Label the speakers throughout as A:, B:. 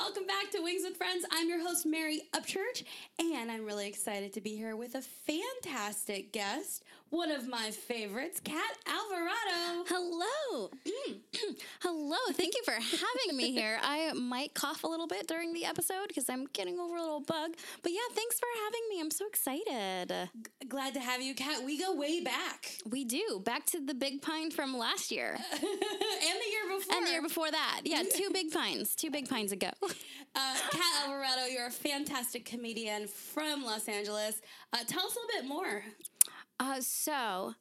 A: Welcome back to Wings with Friends. I'm your host, Mary Upchurch, and I'm really excited to be here with a fantastic guest, one of my favorites, Kat Alvarado.
B: Hello. Mm. Hello. Thank you for having me here. I might cough a little bit during the episode because I'm getting over a little bug. But yeah, thanks for having me. I'm so excited.
A: Glad to have you, Kat. We go way back.
B: We do. Back to the big pine from last year.
A: and the year before.
B: And the year before that. Yeah, two big pines. Two big pines ago.
A: Uh, Kat Alvarado, you're a fantastic comedian from Los Angeles. Uh, tell us a little bit more.
B: Uh, so,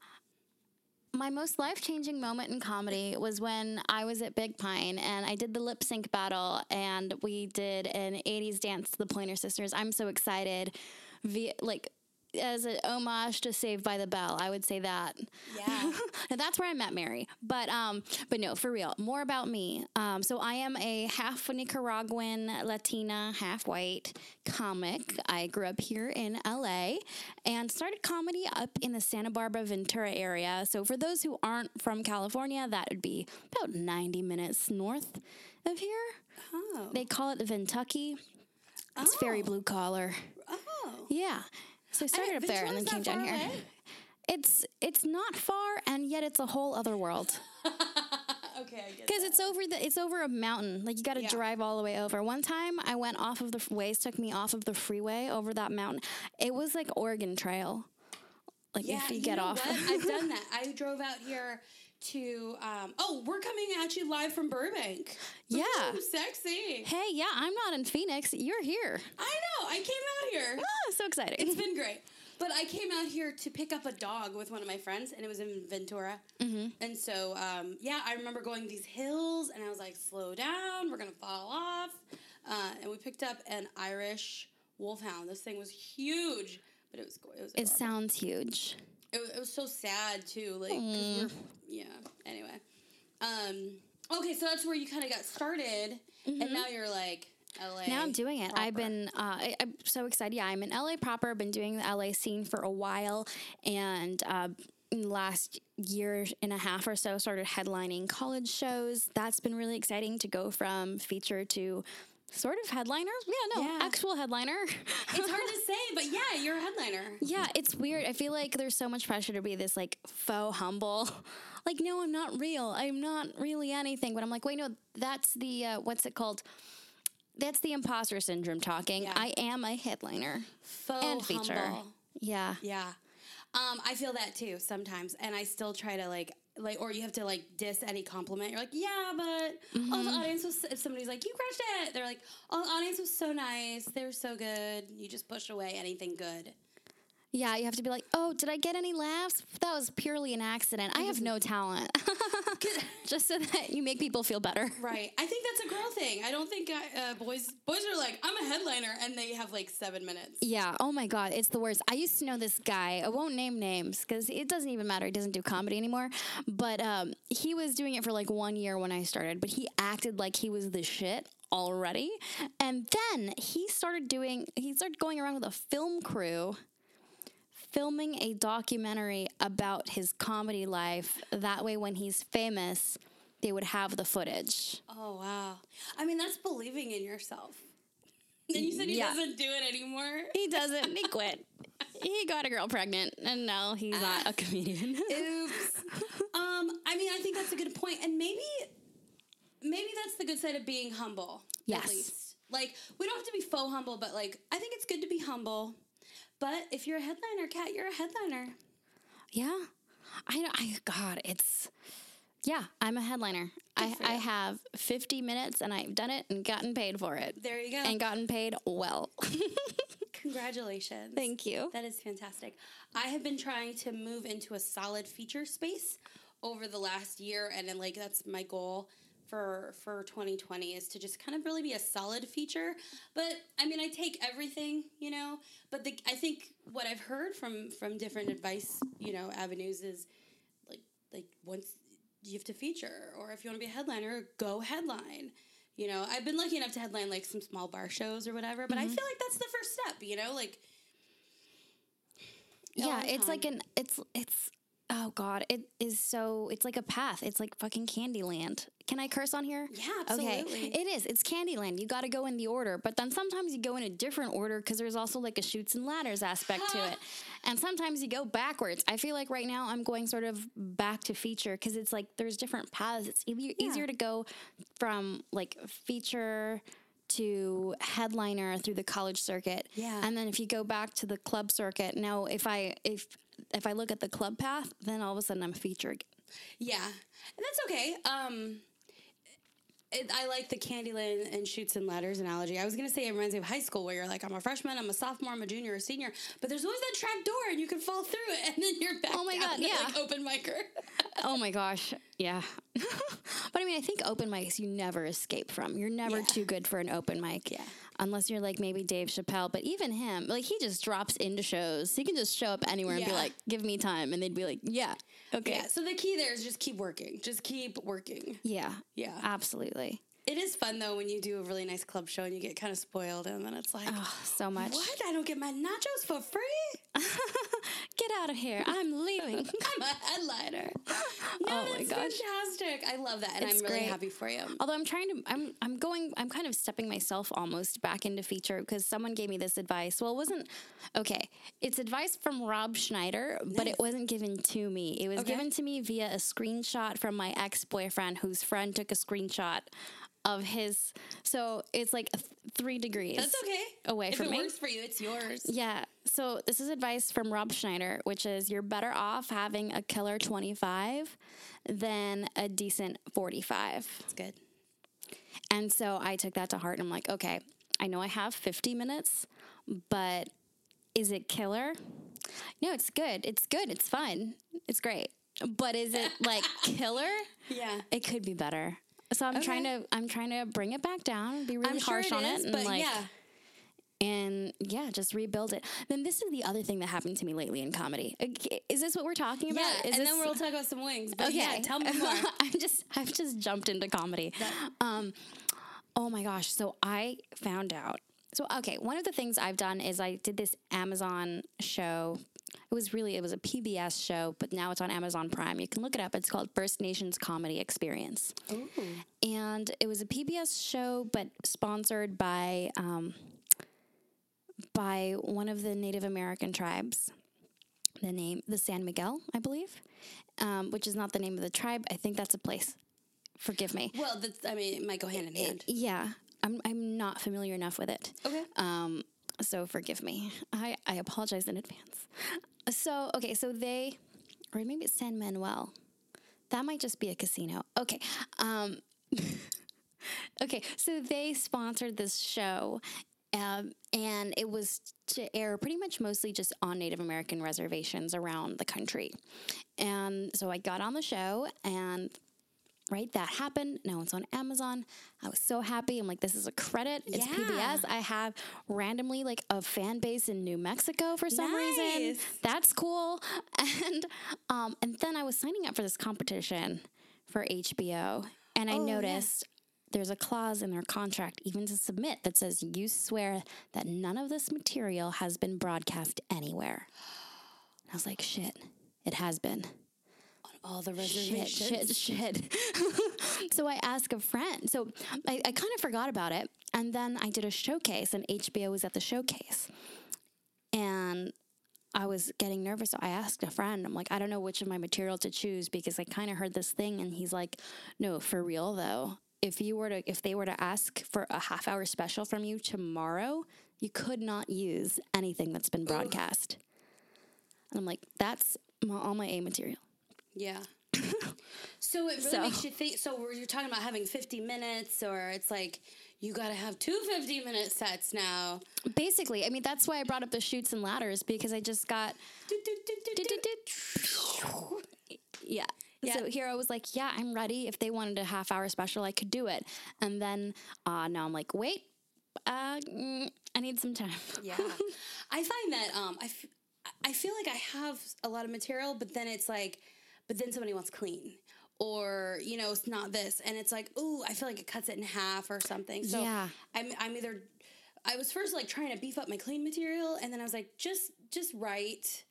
B: my most life changing moment in comedy was when I was at Big Pine and I did the lip sync battle and we did an 80s dance to the Pointer Sisters. I'm so excited. Via, like, as an homage to Saved by the Bell, I would say that.
A: Yeah.
B: and that's where I met Mary. But um, but no, for real. More about me. Um, so I am a half Nicaraguan Latina, half white comic. I grew up here in LA and started comedy up in the Santa Barbara Ventura area. So for those who aren't from California, that would be about 90 minutes north of here.
A: Oh.
B: They call it the Ventucky. It's very
A: Oh.
B: blue collar.
A: Oh.
B: Yeah. So I started up there and then came down here.
A: away?
B: It's it's not far and yet it's a whole other world.
A: Okay, I get
B: Because it's over the it's over a mountain. Like you got to
A: Yeah.
B: drive all the way over. One time I went off of the Waze took me off of the freeway over that mountain. It was like Oregon Trail. Like if you get
A: know
B: off.
A: I've done that. I drove out here to. Um, oh, we're coming at you live from Burbank.
B: Yeah.
A: Ooh, sexy.
B: hey, yeah, I'm not in Phoenix. You're here.
A: I know. I came out here.
B: Ah, so exciting.
A: It's been great. But I came out here to pick up a dog with one of my friends, and it was in Ventura.
B: Mm-hmm.
A: And so, um, yeah, I remember going these hills, and I was like, "Slow down, we're gonna fall off." Uh, and we picked up an Irish wolfhound. This thing was huge, but it was it was
B: it sounds huge.
A: It, wa- it was so sad too. like
B: Mm.
A: Yeah. Anyway, um, okay, so that's where you kind of got started, and now you're like LA.
B: Mm-hmm. Now I'm doing it. I've been, uh, I, I'm so excited. Yeah, I'm in LA proper. Been doing the LA scene for a while, and uh, in the last year and a half or so, started headlining college shows. That's been really exciting to go from feature to sort of headliner. Yeah, no,
A: Yeah.
B: actual headliner.
A: It's hard to say, but yeah, you're a headliner.
B: Yeah, it's weird. I feel like there's so much pressure to be this like faux humble. Like, no, I'm not real. I'm not really anything. But I'm like, wait, no, that's the uh, what's it called? That's the imposter syndrome talking.
A: Yeah.
B: I am a headliner
A: Faux
B: and feature.
A: humble.
B: Yeah.
A: Yeah. Um, I feel that too sometimes, and I still try to like, like, or you have to like diss any compliment. You're like, yeah, but
B: Mm-hmm.
A: the audience was. If somebody's like, you crushed it, they're like, oh, the audience was so nice. They're so good. You just push away anything good.
B: Yeah, you have to be like, oh, did I get any laughs? That was purely an accident. I have no talent. Just so that you make people feel better.
A: Right. I think that's a girl thing. I don't think uh, boys boys are like, I'm a headliner, and they have like seven minutes.
B: Yeah. Oh my God. It's the worst. I used to know this guy. I won't name names because it doesn't even matter. He doesn't do comedy anymore. But um, he was doing it for like one year when I started, but he acted like he was the shit already. And then he started doing, he started going around with a film crew. Filming a documentary about his comedy life. That way, when he's famous, they would have the footage.
A: Oh wow. I mean, that's believing in yourself. And you said he
B: Yeah.
A: doesn't do it anymore.
B: He doesn't. He quit. He got a girl pregnant, and now he's not a comedian.
A: Oops. um, I mean, I think that's a good point, and maybe, maybe that's the good side of being humble.
B: Yes.
A: At least, like, we don't have to be faux humble, but like, I think it's good to be humble. But if you're a headliner, Kat, you're a headliner.
B: Yeah. I know. I God, it's yeah. I'm a headliner. I, I have 50 minutes, and I've done it and gotten paid for it,
A: There you go.
B: and gotten paid well.
A: Congratulations.
B: Thank you.
A: That is fantastic. I have been trying to move into a solid feature space over the last year, and then like that's my goal for for 2020 is to just kind of really be a solid feature. But I mean, I take everything, you know. But the, I think what I've heard from from different advice, you know, avenues is like like once you have to feature, or if you want to be a headliner, go headline. You know, I've been lucky enough to headline like some small bar shows or whatever, but I mm-hmm. feel like that's the first step. You know, like
B: yeah, it's like an it's it's oh god, it is so. It's like a path. It's like fucking Candyland. Can I curse on here?
A: Yeah, absolutely.
B: Okay, it is. It's Candyland. You got to go in the order, but then sometimes you go in a different order because there's also like a Chutes and Ladders aspect to it, and sometimes you go backwards. I feel like right now I'm going sort of back to feature because it's like there's different paths. It's easier, easier to go from like feature to headliner through the college circuit.
A: Yeah.
B: And then if you go back to the club circuit, now if I if if I look at the club path, then all of a sudden I'm featured. Again.
A: Yeah, and that's okay. Um, it, I like the Candyland and Chutes and Ladders analogy. I was gonna say it reminds me of high school where you're like, I'm a freshman, I'm a sophomore, I'm a junior, a senior, but there's always that trap door and you can fall through it, and then you're back.
B: Oh my God, yeah.
A: like open micer.
B: Oh my gosh. Yeah. but I mean, I think open mics you never escape from. You're never
A: Yeah.
B: too good for an open mic.
A: Yeah.
B: Unless you're like maybe Dave Chappelle, but even him, like he just drops into shows. He can just show up anywhere and be like, "Give me time," and they'd be like, "Yeah, okay,
A: yeah. So the key there is just keep working. Just keep working.
B: yeah,
A: Yeah.
B: absolutely."
A: It is fun though when you do a really nice club show and you get kind of spoiled, and then it's like,
B: Oh, so much.
A: what? I don't get my nachos for free?
B: Get out of here! I'm leaving.
A: I'm a headliner. No,
B: Oh my gosh.
A: fantastic! I love that, and
B: It's
A: I'm really
B: great.
A: happy for you.
B: Although I'm trying to, I'm I'm going, I'm kind of stepping myself almost back into feature because someone gave me this advice. Well, it wasn't okay. It's advice from Rob Schneider, but it wasn't given to me. It was
A: Okay.
B: given to me via a screenshot from my ex boyfriend, whose friend took a screenshot of his. So it's like th- three degrees.
A: That's okay.
B: Away
A: if
B: from me.
A: If it works for you, it's yours.
B: Yeah. So this is advice from Rob Schneider, which is you're better off having a killer 25 than a decent 45.
A: It's good.
B: And so I took that to heart and I'm like, okay, I know I have 50 minutes, but is it killer? No, it's good. It's good. It's fun. It's great. But is it like killer?
A: Yeah.
B: It could be better. So I'm trying to I'm trying to bring it back down, be really
A: I'm sure
B: harsh
A: it
B: on
A: is,
B: it and
A: but
B: like
A: yeah.
B: and yeah, just rebuild it. Then this is the other thing that happened to me lately in comedy. Is this what we're talking about?
A: Yeah,
B: Is
A: and
B: this,
A: then we'll talk about some wings. But
B: Okay,
A: yeah, tell me more.
B: I'm just I've just jumped into comedy. Um, oh my gosh! So I found out. So okay, one of the things I've done is I did this Amazon show. It was really it was a PBS show, but now it's on Amazon Prime. You can look it up. It's called First Nations Comedy Experience, and it was a PBS show, but sponsored by um, by one of the Native American tribes the name the San Miguel, I believe, um, which is not the name of the tribe. I think that's a place. Forgive me.
A: well, that's, I mean, it might go hand in hand.
B: Yeah, I'm I'm not familiar enough with it.
A: Okay.
B: Um, so forgive me. I I apologize in advance. So okay, so they, or maybe it's San Manuel. That might just be a casino. Okay. Um, okay, so they sponsored this show, um, and it was to air pretty much mostly just on Native American reservations around the country. And so I got on the show, and right, that happened. Now it's on Amazon. I was so happy. I'm like, this is a credit. It's
A: Yeah.
B: PBS. I have randomly like a fan base in New Mexico for some reason.
A: Nice.
B: That's cool. And um, and then I was signing up for this competition for HBO, and I
A: Oh, yeah.
B: noticed there's a clause in their contract even to submit that says you swear that none of this material has been broadcast anywhere. I was like, shit, it has been.
A: All the reservations.
B: shit, shit. shit. so I asked a friend. So I, I kind of forgot about it. And then I did a showcase, and HBO was at the showcase. And I was getting nervous. So I asked a friend, I'm like, I don't know which of my material to choose because I kind of heard this thing. And he's like, no, for real though. If you were to, if they were to ask for a half hour special from you tomorrow, you could not use anything that's been broadcast. And I'm like, that's my, all my A material.
A: Yeah. so it really
B: So-
A: makes you think. So we're- you're talking about having 50 minutes, or it's like you got to have two 50 minute sets now.
B: Basically, I mean, that's why I brought up the Chutes and Ladders because I just got. Yeah.
A: Yeah.
B: So here I was like, yeah, I'm ready. If they wanted a half hour special, I could do it. And then uh, now I'm like, wait, uh, mm, I need some time.
A: Yeah. I find that um, I, f- I feel like I have a lot of material, but then it's like, but then somebody wants clean. Or you know it's not this, and it's like, ooh, I feel like it cuts it in half or something. So
B: Yeah.
A: I'm I'm either I was first like trying to beef up my clean material, and then I was like, just just write,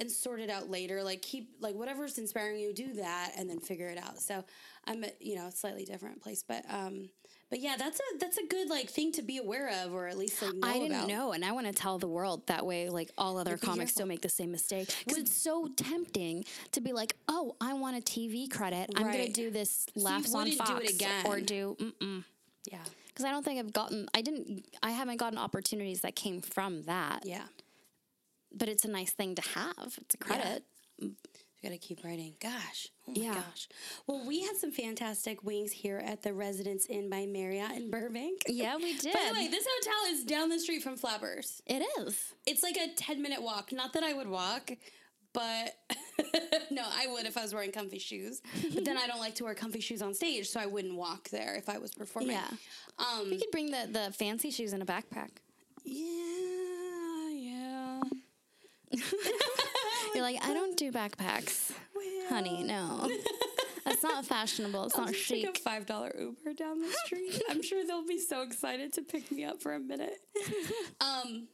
A: and sort it out later. Like keep like whatever's inspiring you, do that, and then figure it out. So I'm at you know a slightly different place, but um, but yeah, that's a that's a good like thing to be aware of, or at least like know
B: I didn't
A: about.
B: know, and I want to tell the world that way. Like all other
A: be
B: comics
A: careful.
B: don't make the same mistake because it's so tempting to be like, "Oh, I want a TV credit. I'm going to do this
A: you
B: laughs on
A: wouldn't do
B: Fox
A: it again.
B: or do mm mm.
A: Yeah,
B: because I don't think I've gotten. I didn't. I haven't gotten opportunities that came from that.
A: yeah.
B: But it's a nice thing to have. It's a credit.
A: You gotta keep writing. Gosh. Oh my
B: Yeah.
A: gosh. Well, we had some fantastic wings here at the Residence Inn by Marriott in Burbank.
B: Yeah, we did.
A: By the way, this hotel is down the street from Flappers.
B: it is.
A: It's like a 10 minute walk. Not that I would walk, but no, I would if I was wearing comfy shoes. But then I don't like to wear comfy shoes on stage, so I wouldn't walk there if I was performing.
B: Yeah.
A: Um,
B: You could bring the the fancy shoes in a backpack.
A: yeah, yeah.
B: You're like, I don't do backpacks, honey. No, that's not fashionable. It's
A: I'll
B: not chic.
A: take a five dollar Uber down the street. I'm sure they'll be so excited to pick me up for a minute. Um.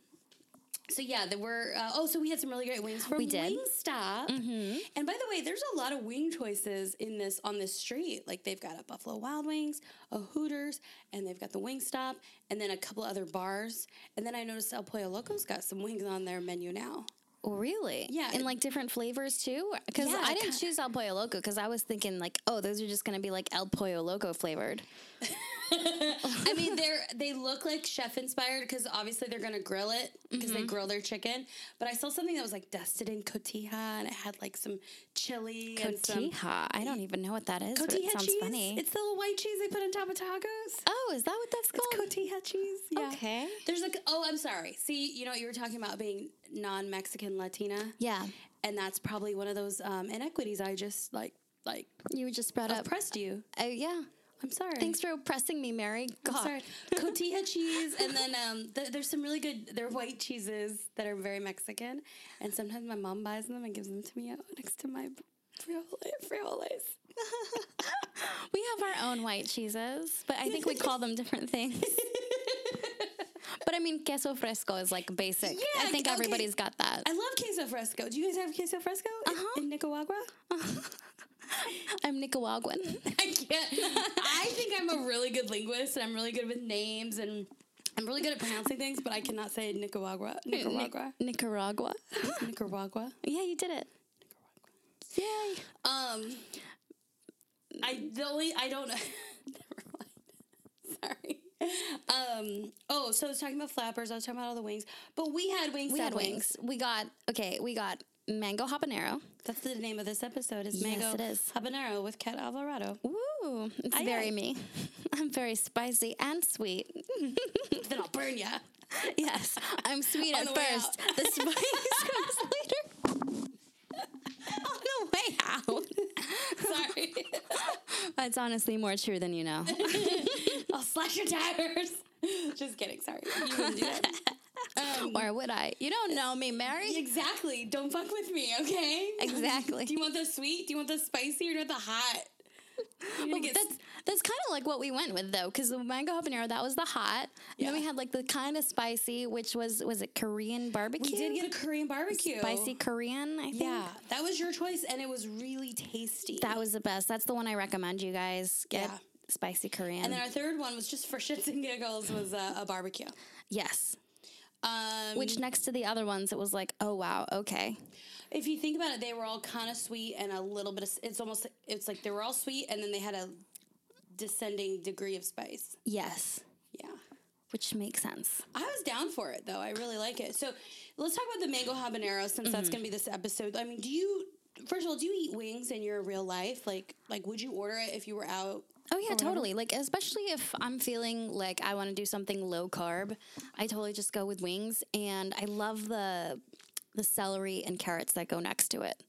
A: So yeah, there were. Uh, oh, so we had some really great wings from
B: We did.
A: Wingstop. And by the way, there's a lot of wing choices in this on this street. Like they've got a Buffalo Wild Wings, a Hooters, and they've got the Wingstop, and then a couple other bars. And then I noticed El Pollo Loco's got some wings on their menu now.
B: Oh, really?
A: Yeah.
B: In like different flavors too? Because
A: Yeah,
B: I didn't
A: kinda.
B: choose El Pollo Loco because I was thinking like, oh, those are just going to be like El Pollo Loco flavored.
A: I mean, they're they look like chef inspired because obviously they're gonna grill it because they mm-hmm. grill their chicken. But I saw something that was like dusted in cotija and it had like some chili and some
B: Cotija. I don't even know what that is,
A: cotija
B: sounds
A: cheese.
B: funny.
A: It's the little white cheese they put on top of tacos.
B: oh, is that what that's
A: It's
B: called?
A: cotija cheese. Yeah.
B: Okay.
A: There's like oh, I'm sorry. See, you know what you were talking about being non-Mexican Latina,
B: Yeah.
A: and that's probably one of those um, inequities I just like like
B: You just brought up.
A: oppressed you.
B: Oh, yeah.
A: I'm sorry.
B: Thanks for pressing me, Mary.
A: I'm sorry. Cotija cheese, and then um, th- there's some really good. They're white cheeses that are very Mexican, and sometimes my mom buys them and gives them to me out next to my frijoles. frijoles.
B: We have our own white cheeses, but I think we call them different things. but I mean, queso fresco is like basic. I think
A: okay.
B: everybody's got that.
A: I love queso fresco. Do you guys have queso fresco in-
B: Uh-huh.
A: in, Nicaragua?
B: I'm Nicaraguan.
A: I can't. I think I'm a really good linguist, and I'm really good with names, and I'm really good at pronouncing things, but I cannot say Nicaragua. Nicaragua.
B: Nicaragua.
A: Nicaragua.
B: Yeah, you did it. Nicaragua. Yay.
A: Um, I the only I don't. Never mind. Sorry. Um. Oh, so I was talking about flappers. I was talking about all the wings, but we had wings.
B: We had wings. We got, okay, we got mango habanero.
A: That's the name of this episode. Is
B: Yes,
A: mango
B: it is.
A: habanero with Kat Alvarado.
B: Ooh, it's
A: Aye,
B: very
A: aye.
B: me. I'm very spicy and sweet.
A: then I'll burn ya.
B: yes, I'm sweet at
A: the
B: first. The spice comes later. On the way out.
A: Sorry.
B: That's honestly more true than you know.
A: I'll slash your tires. Just kidding. Sorry. You wouldn't do that. Um,
B: or would I? You don't know me, Mary.
A: exactly. Don't fuck with me, okay?
B: Exactly.
A: Do you want the sweet? Do you want the spicy or do you want the hot?
B: Well, that's that's kind of like what we went with though, because the mango habanero that was the hot. And then we had like the kind of spicy, which was was it Korean barbecue?
A: We did get a Korean barbecue.
B: spicy Korean. I think.
A: Yeah, that was your choice, and it was really tasty.
B: that was the best. That's the one I recommend you guys get.
A: Yeah.
B: Spicy Korean.
A: and then our third one was just for shits and giggles was uh, a barbecue.
B: yes,
A: Um,
B: which next to the other ones, it was like, oh wow, okay.
A: if you think about it, they were all kind of sweet and a little bit of. It's almost. It's like they were all sweet, and then they had a descending degree of spice.
B: Yes,
A: Yeah.
B: which makes sense.
A: I was down for it though. I really like it. So let's talk about the mango habanero since that's going to be this episode. I mean, do you first of all do you eat wings in your real life? Like, like would you order it if you were out?
B: Oh yeah, totally. Like especially if I'm feeling like I want to do something low carb, I totally just go with wings and I love the the celery and carrots that go next to it.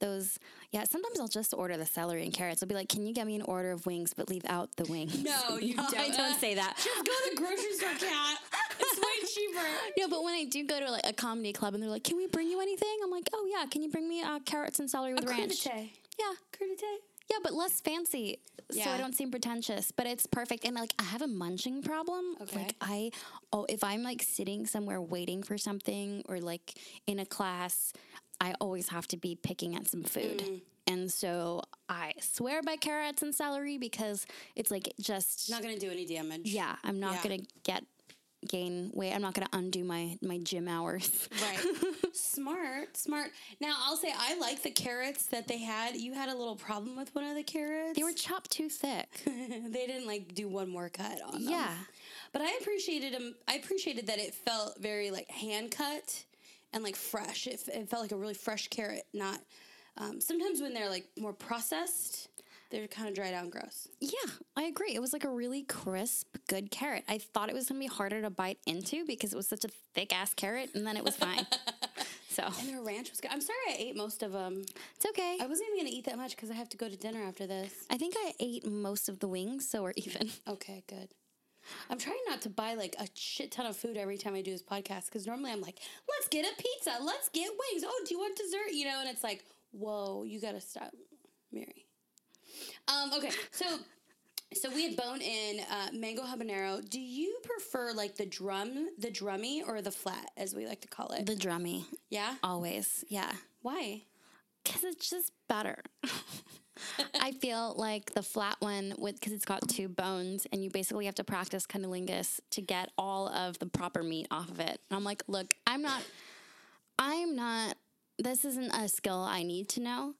B: Those yeah, sometimes I'll just order the celery and carrots. I'll be like, "Can you get me an order of wings but leave out the wings?"
A: No, you don't.
B: I
A: don't
B: say that.
A: Just go to the grocery store, Kat. It's way cheaper.
B: No, but when I do go to like a comedy club and they're like, "Can we bring you anything?" I'm like, "Oh yeah, can you bring me uh, carrots and celery with ranch?"
A: Crudité.
B: Yeah,
A: Crudité.
B: Yeah, but less fancy. So I don't seem pretentious, but it's perfect. And like I have a munching problem.
A: Okay.
B: Like I oh if I'm like sitting somewhere waiting for something or like in a class, I always have to be picking at some food.
A: Mm.
B: And so I swear by carrots and celery because it's like just
A: Not gonna do any damage.
B: yeah, I'm not
A: Yeah.
B: gonna get gain weight. I'm not gonna undo my my gym hours.
A: Right. smart, smart. Now I'll say I like the carrots that they had. You had a little problem with one of the carrots.
B: They were chopped too thick.
A: they didn't like do one more cut on them.
B: Yeah.
A: But I appreciated them. I appreciated that it felt very like hand cut and like fresh. It, it felt like a really fresh carrot. Not um, sometimes when they're like more processed, they're kind of dried out and gross.
B: Yeah, I agree. It was like a really crisp, good carrot. I thought it was gonna be harder to bite into because it was such a thick ass carrot, and then it was fine. so
A: And their ranch was good. I'm sorry I ate most of them.
B: it's okay.
A: I wasn't even gonna eat that much because I have to go to dinner after this.
B: I think I ate most of the wings, so we're even.
A: Okay, good. I'm trying not to buy like a shit ton of food every time I do this podcast because normally I'm like, let's get a pizza, let's get wings. Oh, do you want dessert? You know, and it's like, whoa, you gotta stop, Mary. Um, okay, so so we had bone in uh, mango habanero. Do you prefer like the drum, the drummy, or the flat, as we like to call it?
B: The drummy,
A: yeah.
B: always. Yeah.
A: Why?
B: Because it's just better. I feel like the flat one with because it's got two bones and you basically have to practice cunnilingus to get all of the proper meat off of it. And I'm like, look, I'm not, I'm not. This isn't a skill I need to know,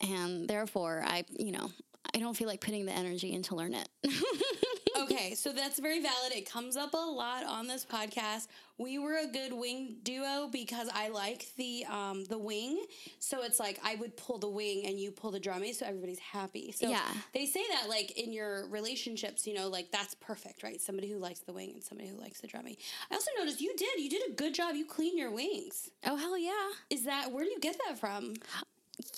B: and therefore I, you know, I don't feel like putting the energy in to learn it.
A: okay, so that's very valid. It comes up a lot on this podcast. We were a good wing duo because I like the um, the wing. So it's like I would pull the wing and you pull the drummy, so everybody's happy. So
B: Yeah.
A: they say that like in your relationships, you know, like that's perfect, right? Somebody who likes the wing and somebody who likes the drummy. I also noticed you did you did a good job. You clean your wings.
B: oh hell yeah!
A: Is that where do you get that from?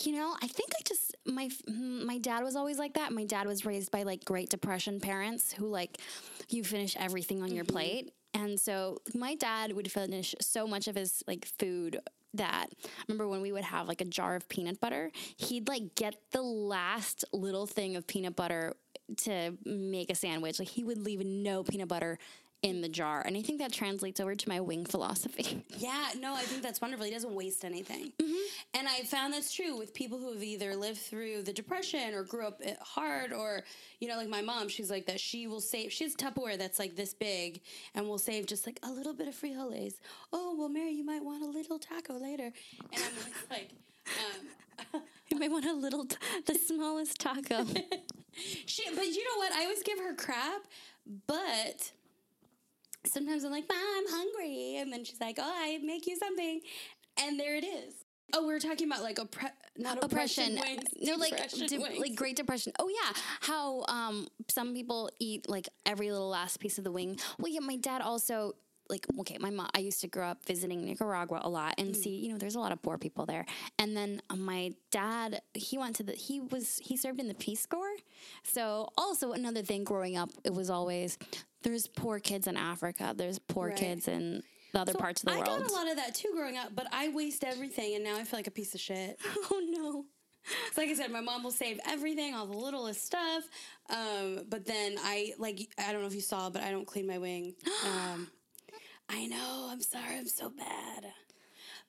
B: You know, I think I just my mm, my dad was always like that. My dad was raised by like Great Depression parents who like you finish everything on your plate. And so my dad would finish so much of his like food that I remember when we would have like a jar of peanut butter, he'd like get the last little thing of peanut butter to make a sandwich. Like he would leave no peanut butter in the jar. And I think that translates over to my wing philosophy.
A: Yeah, no, I think that's wonderful. He doesn't waste anything. And I found that's true with people who have either lived through the depression or grew up hard or, you know, like my mom, she's like that. She will save, she has Tupperware that's like this big and will save just like a little bit of frijoles. Oh, well, Mary, you might want a little taco later. And I'm always like, um,
B: you might want a little, t- the smallest taco.
A: she, but you know what? I always give her crap, but sometimes I'm like, Mom, I'm hungry. And then she's like, Oh, I make you something. And there it is. Oh, we were talking about like oppre- not oppression,
B: oppression.
A: wings,
B: no, like de- like Great Depression. Oh yeah, how um some people eat like every little last piece of the wing. Well, yeah, my dad also like okay, my mom. I used to grow up visiting Nicaragua a lot and see you know there's a lot of poor people there. And then uh, my dad he went to the he was he served in the Peace Corps. So also another thing growing up, it was always there's poor kids in Africa. There's poor
A: Right.
B: kids in the other
A: So
B: parts of the world.
A: I
B: world.
A: got a lot of that too growing up, but I waste everything, and now I feel like a piece of shit.
B: oh no.
A: So like I said, my mom will save everything, all the littlest stuff. Um, but then I like I don't know if you saw, but I don't clean my wing. Um, I know. I'm sorry. I'm so bad.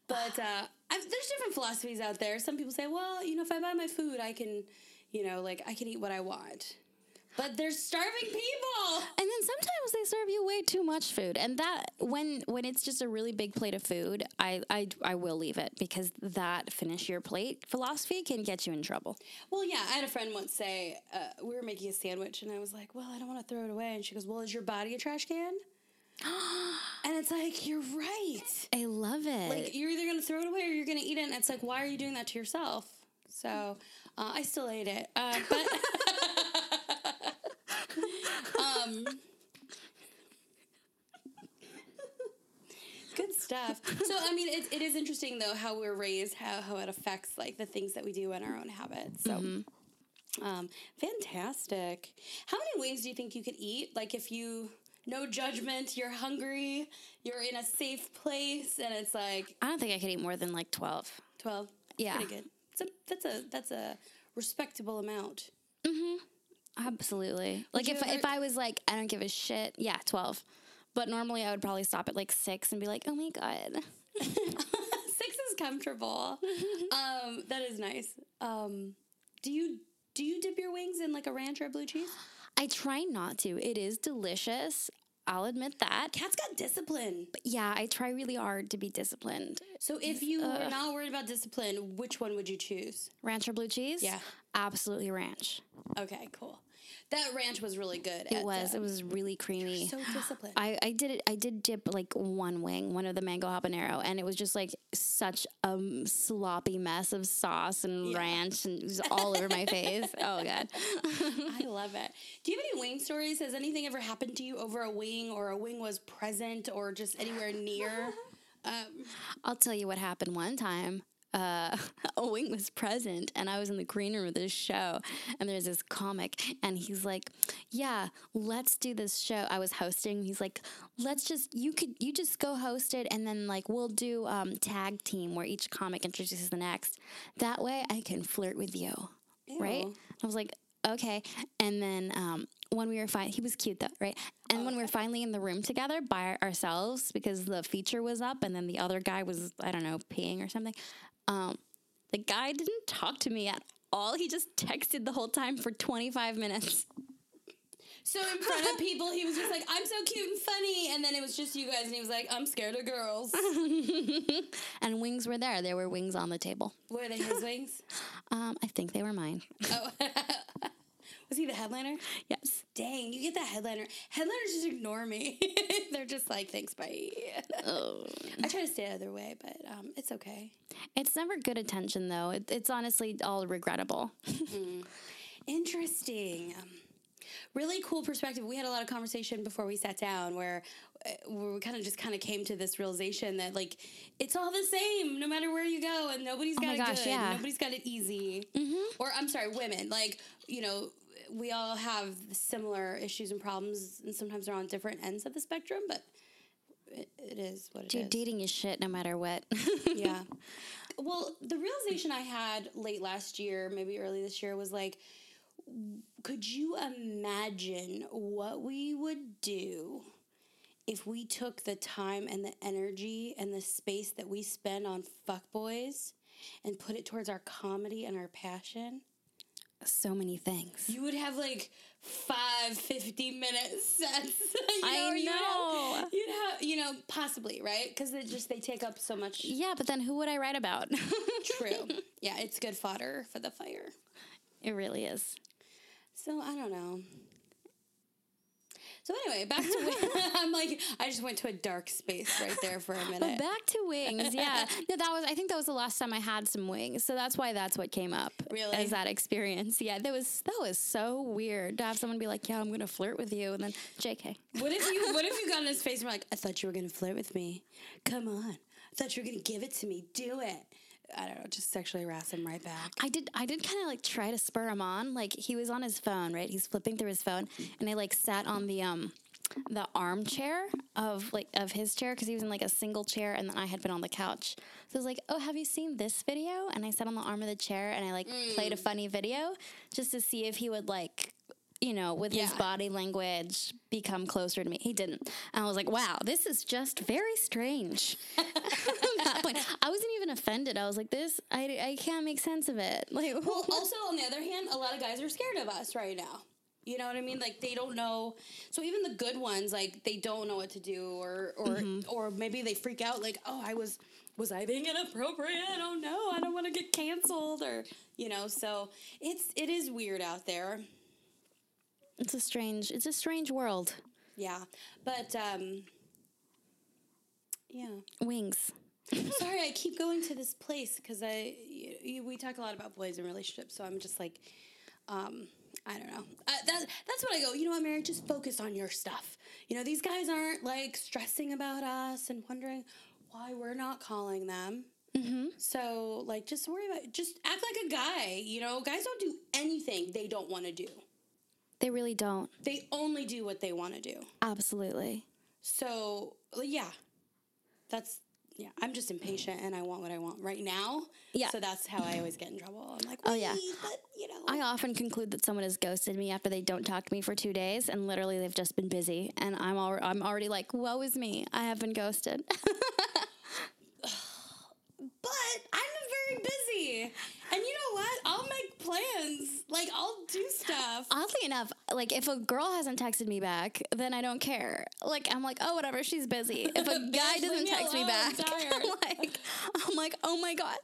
A: But uh, I've, there's different philosophies out there. Some people say, well, you know, if I buy my food, I can, you know, like I can eat what I want. But they're starving people.
B: And then sometimes they serve you way too much food, and that when when it's just a really big plate of food, I I, I will leave it because that finish your plate philosophy can get you in trouble.
A: Well, yeah, I had a friend once say uh, we were making a sandwich, and I was like, "Well, I don't want to throw it away," and she goes, "Well, is your body a trash can?" and it's like you're right.
B: I love it.
A: Like you're either gonna throw it away or you're gonna eat it, and it's like, why are you doing that to yourself? So uh, I still ate it, uh, but um, good stuff. So I mean, it, it is interesting though how we're raised, how how it affects like the things that we do and our own habits. So. Um, fantastic. How many wings do you think you could eat? Like if you no judgment, you're hungry, you're in a safe place, and it's like
B: I don't think I could eat more than like twelve.
A: twelve.
B: Yeah.
A: pretty good. So that's a that's a respectable amount.
B: Absolutely. Like if
A: ever-
B: if I was like I don't give a shit, yeah, twelve. But normally I would probably stop at like six and be like, oh my god.
A: Six is is comfortable. um, that is nice. Um, do you do you dip your wings in like a ranch or a blue cheese?
B: I try not to. It is delicious. I'll admit that.
A: Kat's got discipline.
B: But yeah, I try really hard to be disciplined.
A: So if you were not worried about discipline, which one would you choose?
B: Ranch or blue cheese?
A: Yeah.
B: Absolutely ranch.
A: Okay, cool. That ranch was really good.
B: It was. It was really creamy.
A: so disciplined.
B: I, I did it. I did dip like one wing, one of the mango habanero, and it was just like such a sloppy mess of sauce and
A: Yeah.
B: ranch, and it was all over my face. Oh god.
A: I love it. Do you have any wing stories? Has anything ever happened to you over a wing, or a wing was present, or just anywhere near? Um,
B: I'll tell you what happened one time. Uh, wing was present, and I was in the green room of this show, and there's this comic, and he's like, "Yeah, let's do this show." I was hosting. He's like, "Let's just you could you just go host it, and then like we'll do um, tag team where each comic introduces the next. That way, I can flirt with you, right?"
A: Ew.
B: I was like, "Okay," and then um, when we were fine, he was cute though, right? And when we were finally in the room together by ourselves because the feature was up and then the other guy was, I don't know, peeing or something, um, the guy didn't talk to me at all. He just texted the whole time for 25 minutes.
A: so in front of people, he was just like, "I'm so cute and funny," and then it was just you guys, and he was like, "I'm scared of girls."
B: and wings were there. There were wings on the table.
A: Were they his wings?
B: Um, I think they were mine.
A: Oh, was he the headliner?
B: yes.
A: Dang, you get that headliner. Headliners just ignore me. They're just like, "Thanks, bye."
B: Oh.
A: I try to stay the other way, but um, it's okay.
B: It's never good attention though. It, it's honestly all regrettable.
A: Interesting. Um, really cool perspective. We had a lot of conversation before we sat down where, uh, where we kind of just kind of came to this realization that like it's all the same no matter where you go and nobody's got
B: my
A: it
B: gosh,
A: good.
B: yeah.
A: Nobody's got it easy. Or I'm sorry, women. Like, you know, we all have similar issues and problems and sometimes they're on different ends of the spectrum, but it, it is what it is.
B: Dude, dating is shit no matter what.
A: yeah. Well, the realization I had late last year, maybe early this year, was like, could you imagine what we would do if we took the time and the energy and the space that we spend on fuckboys and put it towards our comedy and our passion?
B: So many things.
A: You would have like five 50 minute sets. you
B: I
A: you'd have-
B: know.
A: You'd have, you know, possibly, right? Because they just, they take up so much
B: Yeah, but then who would I write about?
A: True. yeah, it's good fodder for the fire.
B: it really is.
A: So I don't know. So anyway, back to like I just went to a dark space right there for a minute.
B: But back to wings, yeah. No, that was I think that was the last time I had some wings, so that's why that's what came up.
A: Really?
B: as that experience. Yeah, that was that was so weird to have someone be like, "Yeah, I'm gonna flirt with you," and then J.K.
A: what if you what if you got in his face and were like, I thought you were gonna flirt with me. Come on. I thought you were gonna give it to me. Do it. I don't know, just sexually harass him right back.
B: I did I did kind of like try to spur him on. Like he was on his phone, right? He's flipping through his phone, and I like sat on the um the armchair of like of his chair because he was in like a single chair, and then I had been on the couch. So I was like, "Oh, have you seen this video?" And I sat on the arm of the chair, and I like played a mm. funny video just to see if he would like. You know, with his body language, become closer to me. He didn't. And I was like, wow, this is just very strange. At that point, I wasn't even offended. I was like, this, I, I can't make sense of it. Like,
A: Well, also on the other hand, a lot of guys are scared of us right now. You know what I mean? Like they don't know. So even the good ones, like they don't know what to do, or or or maybe they freak out. Like, oh, I was was I being inappropriate? Oh no, I don't want to get canceled, or you know. So it's it is weird out there.
B: It's a strange. It's a strange world.
A: Yeah, but um, yeah.
B: Wings.
A: Sorry, I keep going to this place because I y- y- we talk a lot about boys and relationships, so I'm just like, um, I don't know. Uh, that that's what I go. You know what, Mary? Just focus on your stuff. You know, these guys aren't like stressing about us and wondering why we're not calling them.
B: Mm-hmm.
A: So like, just worry about. Just act like a guy. You know, guys don't do anything they don't want to do.
B: They really don't.
A: They only do what they want to do.
B: Absolutely.
A: So yeah, that's yeah, I'm just impatient and I want what I want right now.
B: Yeah.
A: So that's how I always get in trouble. I'm like,
B: oh yeah,
A: but you know.
B: I often conclude that someone has ghosted me after they don't talk to me for two days, and literally they've just been busy, and I'm al- I'm already like, woe is me, I have been ghosted.
A: but I'm very busy, and you know what? I'll make plans like I'll do stuff.
B: Oddly enough, like if a girl hasn't texted me back, then I don't care. Like I'm like, oh whatever, she's busy. If a guy doesn't
A: me
B: text me
A: alone, I'm
B: back. I'm like, I'm like, oh my god,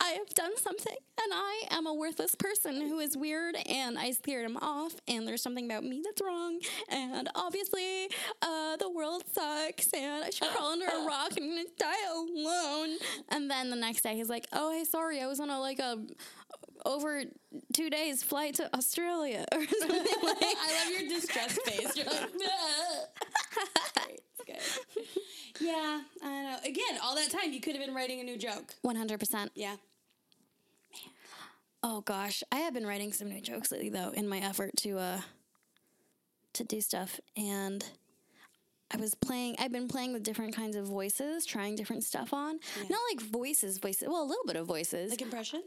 B: I have done something, and I am a worthless person who is weird, and I scared him off, and there's something about me that's wrong, and obviously, uh, the world sucks, and I should crawl under a rock and I'm die alone. And then the next day, he's like, oh hey, sorry, I was on a like a over two days flight to Australia or something like.
A: I love your distress face. You're like, Great, good. Yeah, I don't know. Again, all that time you could have been writing a new joke.
B: One hundred percent.
A: Yeah.
B: Oh gosh, I have been writing some new jokes lately though in my effort to uh to do stuff and I was playing I've been playing with different kinds of voices, trying different stuff on. Not like voices, voices. Well, a little bit of voices.
A: Like impressions?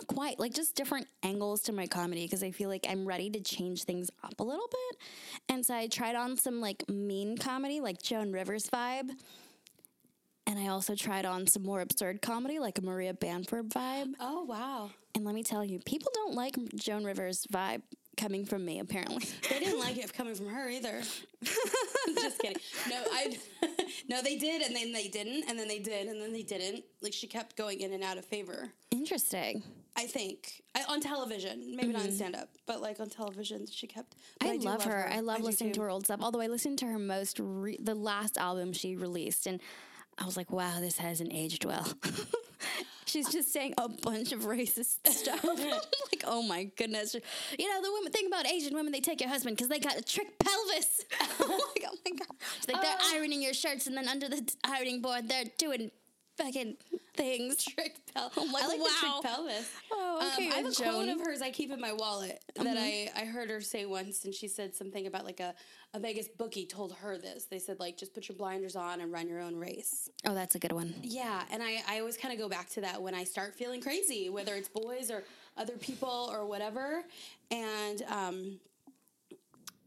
B: Not quite, like just different angles to my comedy because I feel like I'm ready to change things up a little bit. And so I tried on some like mean comedy, like Joan Rivers vibe. And I also tried on some more absurd comedy, like a Maria Bamford vibe.
A: Oh, wow.
B: And let me tell you, people don't like Joan Rivers' vibe coming from me, apparently.
A: They didn't like it coming from her either. Just kidding. No, I. no, they did, and then they didn't, and then they did, and then they didn't. Like she kept going in and out of favor.
B: Interesting.
A: I think I, on television, maybe not in mm-hmm. stand up, but like on television, she kept. but
B: I,
A: do
B: love, her. I love
A: do
B: listening to her old stuff. Although I listened to her most, re- the last album she released, and I was like, wow, this hasn't aged well. She's just saying a bunch of racist stuff. like, oh my goodness. You know, the women thing about Asian women, they take your husband because they got a trick pelvis. Like, oh my God. She's like, they're oh. ironing your shirts, and then under the ironing board, they're doing fucking things.
A: Tricked pel-
B: I'm like,
A: I like the trick pelvis.
B: Oh, okay,
A: um, I have a
B: Joan.
A: quote of hers I keep in my wallet that I, I heard her say once, and she said something about like a, a Vegas bookie told her this. They said like just put your blinders on and run your own race.
B: Oh, that's a good one.
A: Yeah, and I, I always kind of go back to that when I start feeling crazy, whether it's boys or other people or whatever, and um,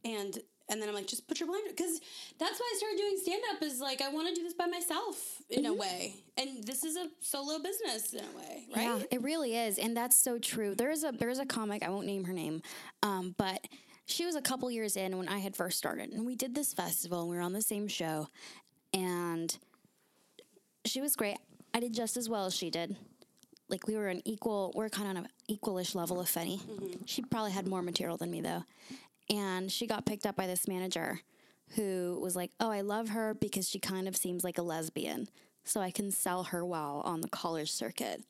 A: and and then I'm like, just put your blinder because that's why I started doing stand up. Is like I want to do this by myself in a way, and this is a solo business in a way, right?
B: Yeah, it really is, and that's so true. There's a there's a comic I won't name her name, um, but she was a couple years in when I had first started, and we did this festival, and we were on the same show, and she was great. I did just as well as she did. Like we were an equal, we're kind of on an equalish level of Fenny. She probably had more material than me though, and she got picked up by this manager, who was like, "Oh, I love her because she kind of seems like a lesbian, so I can sell her well on the college circuit."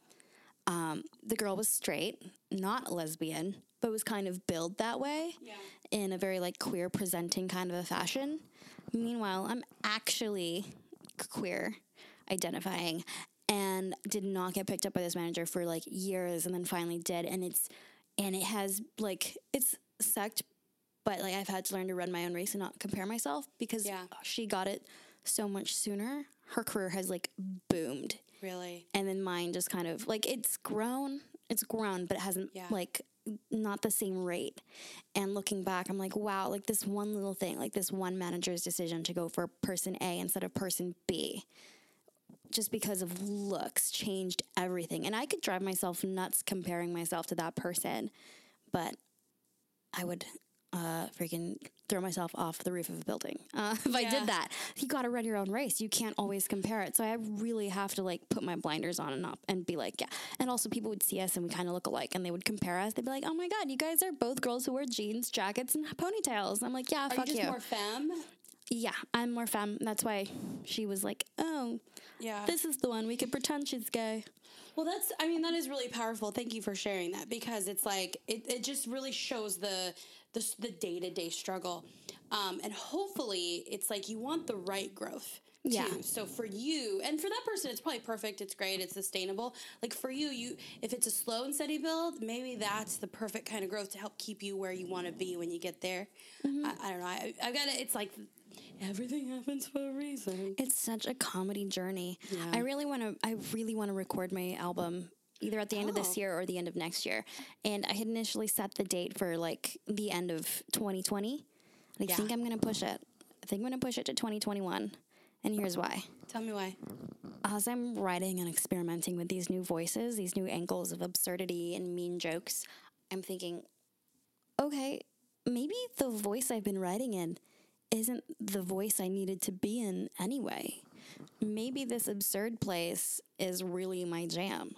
B: Um, the girl was straight, not a lesbian, but was kind of billed that way
A: Yeah.
B: in a very like queer presenting kind of a fashion. Meanwhile, I'm actually queer identifying and did not get picked up by this manager for like years and then finally did and it's and it has like it's sucked but like I've had to learn to run my own race and not compare myself because
A: Yeah.
B: she got it so much sooner. Her career has like boomed
A: Really.
B: and then mine just kind of like it's grown it's grown but it hasn't
A: Yeah.
B: like not the same rate and looking back i'm like wow like this one little thing like this one manager's decision to go for person a instead of person b just because of looks changed everything and i could drive myself nuts comparing myself to that person but i would uh, freaking throw myself off the roof of a building uh, if I did that. You got to run your own race. You can't always compare it. So I really have to like put my blinders on and up and be like, yeah. And also, people would see us and we kind of look alike, and they would compare us. They'd be like, oh my god, you guys are both girls who wear jeans, jackets, and ponytails. And I'm like, yeah,
A: Are
B: fuck
A: you just
B: you.
A: more femme?
B: yeah, I'm more femme. That's why she was like, oh,
A: Yeah.
B: this is the one we could pretend she's gay.
A: Well, that's, I mean, that is really powerful. Thank you for sharing that because it's like, it, it just really shows the, the, the day-to-day struggle. Um, and hopefully it's like you want the right growth. Too.
B: Yeah.
A: So for you and for that person, it's probably perfect. It's great. It's sustainable. Like for you, you if it's a slow and steady build, maybe that's the perfect kind of growth to help keep you where you want to be when you get there.
B: Mm-hmm.
A: I, I don't know. I, I've got it. It's like everything happens for a reason.
B: It's such a comedy journey. yeah. I really want to. I really want to record my album either at the end of this
A: Oh.
B: year or the end of next year. And I had initially set the date for like the end of 2020. I
A: Yeah.
B: think I'm going to push it. I think I'm going to push it to 2021. And here's why.
A: Tell me why.
B: As I'm writing and experimenting with these new voices, these new angles of absurdity and mean jokes, I'm thinking, okay, maybe the voice I've been writing in isn't the voice I needed to be in anyway. Maybe this absurd place is really my jam.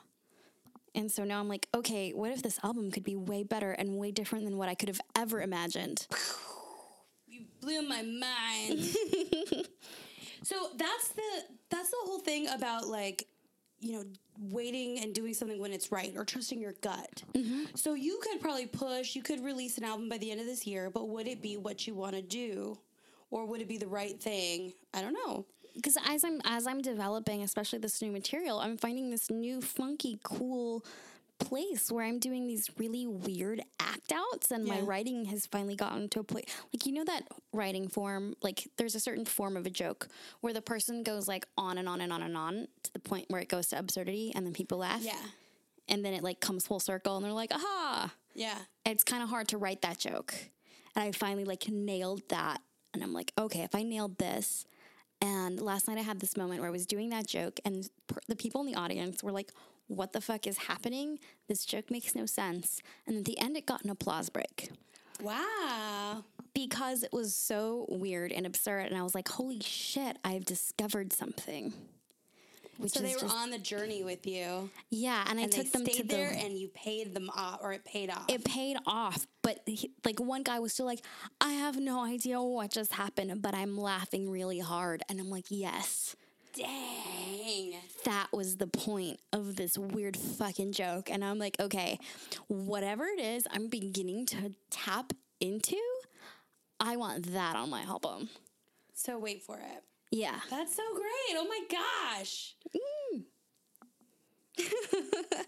B: And so now I'm like, okay, what if this album could be way better and way different than what I could have ever imagined?
A: You blew my mind. so that's the that's the whole thing about like you know waiting and doing something when it's right or trusting your gut. Mm-hmm. So you could probably push, you could release an album by the end of this year, but would it be what you want to do or would it be the right thing? I don't know.
B: Because as I'm as I'm developing, especially this new material, I'm finding this new funky, cool place where I'm doing these really weird act outs, and my writing has finally gotten to a place. Like you know that writing form, like there's a certain form of a joke where the person goes like on and on and on and on to the point where it goes to absurdity, and then people laugh,
A: Yeah.
B: and then it like comes full circle, and they're like, aha.
A: Yeah.
B: It's kind of hard to write that joke, and I finally like nailed that, and I'm like, okay, if I nailed this. And last night I had this moment where I was doing that joke, and per- the people in the audience were like, What the fuck is happening? This joke makes no sense. And at the end, it got an applause break
A: Wow.
B: because it was so weird and absurd. And I was like, Holy shit, I've discovered something. Which
A: So they were
B: just,
A: on the journey with you,
B: yeah. And I
A: and
B: took them to
A: stayed
B: the.
A: there, and you paid them off, or it paid off.
B: it paid off, but he, like one guy was still like, I have no idea what just happened, but I'm laughing really hard. And I'm like, Yes.
A: Dang.
B: that was the point of this weird fucking joke. And I'm like, okay, whatever it is I'm beginning to tap into, I want that on my album.
A: So wait for it.
B: Yeah.
A: That's so great. Oh my gosh. Mm.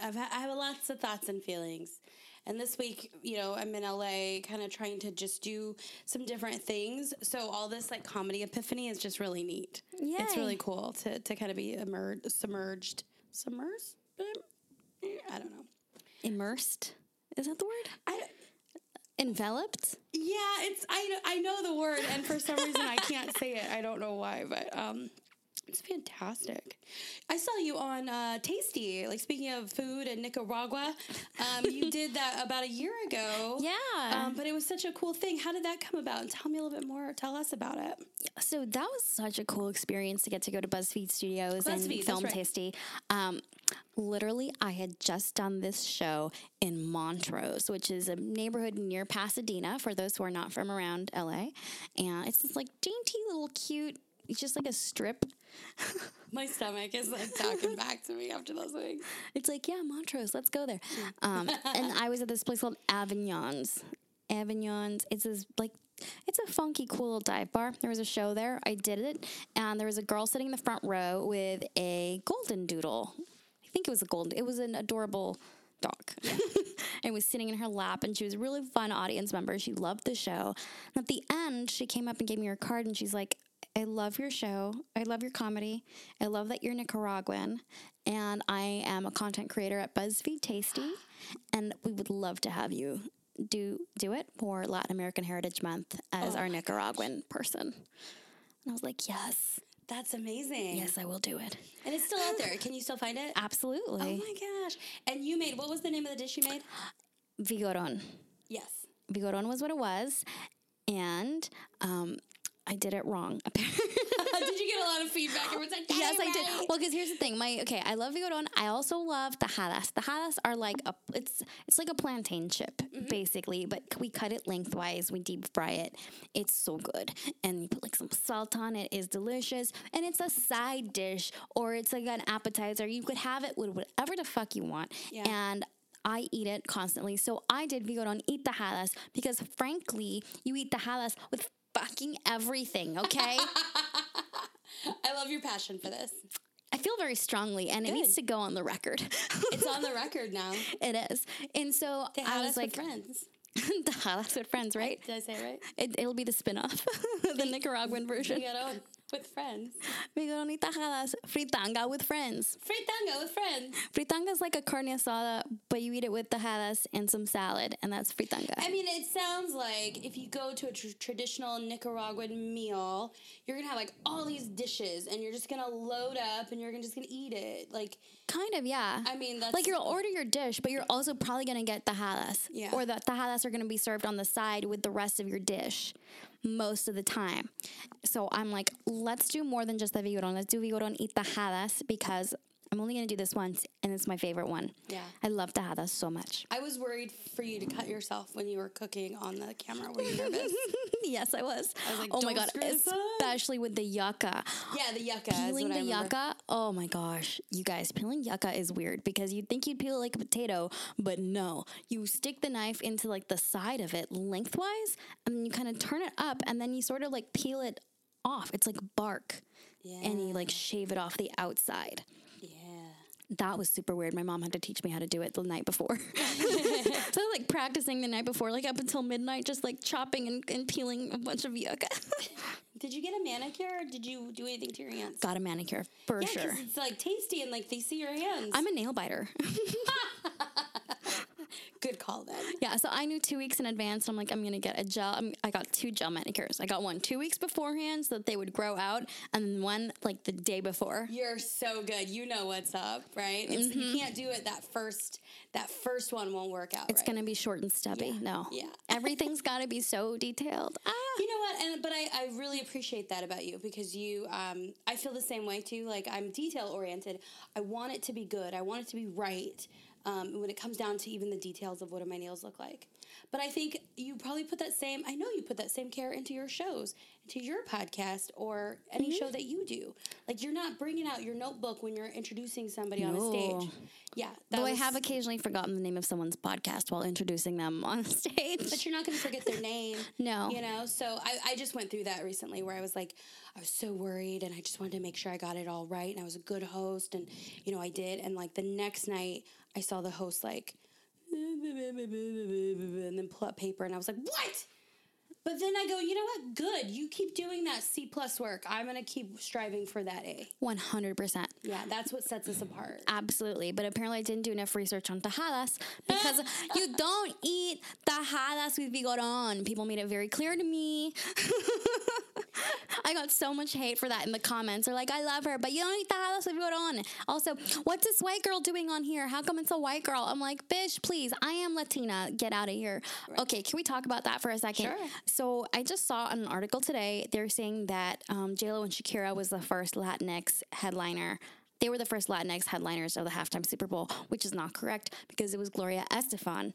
A: I've ha- I have lots of thoughts and feelings. And this week, you know, I'm in LA kind of trying to just do some different things. So all this like comedy epiphany is just really neat. Yeah.
B: It's
A: really cool to, to kind of be emerged, submerged, submersed? I don't know.
B: Immersed. Is that the word?
A: I,
B: Enveloped?
A: Yeah, it's I I know the word, and for some reason I can't say it. I don't know why, but um, it's fantastic. I saw you on uh, Tasty. Like speaking of food and Nicaragua, um, you did that about a year ago.
B: Yeah.
A: Um, but it was such a cool thing. How did that come about? And tell me a little bit more. Tell us about it.
B: so that was such a cool experience to get to go to BuzzFeed Studios
A: BuzzFeed,
B: and film
A: right.
B: Tasty. Um, literally, I had just done this show in Montrose, which is a neighborhood near Pasadena. For those who are not from around LA, and it's this like dainty little cute. It's just like a strip.
A: My stomach is like talking back to me after those things.
B: It's like, yeah, Montrose, let's go there. Um, and I was at this place called Avignon's. Avignon's. It's this like, it's a funky, cool little dive bar. There was a show there. I did it, and there was a girl sitting in the front row with a golden doodle. I think it was a golden. It was an adorable dog. and was sitting in her lap, and she was a really fun audience member. She loved the show. And at the end, she came up and gave me her card, and she's like, I love your show. I love your comedy. I love that you're Nicaraguan. And I am a content creator at BuzzFeed Tasty. And we would love to have you do do it for Latin American Heritage Month as oh our Nicaraguan person. And I was like, yes,
A: That's amazing.
B: yes, I will do it.
A: And it's still out there. Can you still find it?
B: Absolutely.
A: Oh my gosh. And you made, what was the name of the dish you made?
B: Vigoron.
A: Yes.
B: Vigoron was what it was. And um, I did it wrong. apparently.
A: Did you get a lot of feedback? Everyone's like,
B: yes, I
A: right.
B: did. Well, because here's the thing. My okay, I love Vigoron. I also love tajadas. Tajadas are like a it's it's like a plantain chip mm-hmm. basically, but we cut it lengthwise. We deep fry it. It's so good, and you put like some salt on it. It's delicious, and it's a side dish or it's like an appetizer. You could have it with whatever the fuck you want,
A: Yeah.
B: and. I eat it constantly. So I did Vigoron eat the tajadas because frankly, you eat the tajadas with fucking everything, okay?
A: I love your passion for this.
B: I feel very strongly, and it needs to go on the record.
A: It's on the record now.
B: it is, and so I was like,
A: friends.
B: "That's with friends, right?"
A: Did I say it right?
B: It, it'll be the spin-off, the Nicaraguan version.
A: got on with friends.
B: We go on tajadas, fritanga with friends.
A: Fritanga with friends.
B: Fritanga is like a carne asada, but you eat it with tajadas and some salad, and that's fritanga.
A: I mean, it sounds like if you go to a tr- traditional Nicaraguan meal, you're gonna have like all these dishes, and you're just gonna load up, and you're gonna just gonna eat it. Like
B: Kind of, yeah.
A: I mean, that's
B: like you'll order your dish, but you're also probably gonna get tajadas.
A: Yeah.
B: Or the tajadas are gonna be served on the side with the rest of your dish most of the time. So I'm like, let's do more than just the vigorón. Let's do vigorón y tajadas because I'm only gonna do this once and it's my favorite one.
A: Yeah.
B: I love tajadas so much.
A: I was worried for you to cut yourself when you were cooking on the camera. Were you nervous?
B: yes, I was.
A: was like,
B: oh my god,
A: screw this up."
B: especially with the yucca.
A: yeah, the yucca.
B: peeling the yucca. Oh my gosh, you guys, peeling yucca is weird because you'd think you'd peel it like a potato, but no. You stick the knife into like the side of it lengthwise, and then you kind of turn it up, and then you sort of like peel it off. It's like bark, and you like shave it off the outside. That was super weird. My mom had to teach me how to do it the night before. so like practicing the night before, like up until midnight, just like chopping and, and peeling a bunch of yucca.
A: Did you get a manicure or did you do anything to your hands?
B: Got a manicure for
A: yeah,
B: sure.
A: it's like tasty and like they see your hands.
B: I'm a nail biter.
A: Good call then.
B: Yeah, so I knew two weeks in advance. I'm like, I'm gonna get a gel. I'm, I got two gel manicures. I got one two weeks beforehand so that they would grow out, and then one like the day before.
A: You're so good. You know what's up, right? It's, You can't do it that first. That first one won't work out.
B: Mm-hmm. It's
A: right?
B: gonna be short and stubby. No,
A: Yeah.
B: everything's gotta be so detailed. Ah.
A: You know what? And but I, I really appreciate that about you because you um I feel the same way too. Like I'm detail oriented. I want it to be good. I want it to be right. Um, when it comes down to even the details of what do my nails look like. But I think you probably put that same I know you put that same care into your shows, into your podcast or any
B: Mm-hmm.
A: show that you do. Like you're not bringing out your notebook when you're introducing somebody on a stage. Yeah.
B: Though I have occasionally forgotten the name of someone's podcast while introducing them on stage.
A: but you're not going to forget their name.
B: No.
A: You know, so I, I just went through that recently where I was like, I was so worried and I just wanted to make sure I got it all right and I was a good host and, you know, I did. And like the next night, I saw the host like, and then pull up paper and I was like, what? But then I go, you know what? Good. You keep doing that C plus work. I'm going to keep striving for that A.
B: One hundred percent.
A: Yeah, that's what sets us apart.
B: Absolutely, but apparently I didn't do enough research on tajadas because you don't eat tajadas with vigorón. People made it very clear to me. I got so much hate for that in the comments. They're like, I love her, but you don't need eat tajadas with on. Also, what's this white girl doing on here? How come it's a white girl? I'm like, bitch, please, I am Latina. Get out of here. Okay, can we talk about that for a second?
A: Sure.
B: So I just saw an article today. They're saying that um, JLo and Shakira was the first Latinx headliner. They were the first Latinx headliners of the halftime Super Bowl, which is not correct because it was Gloria Estefan.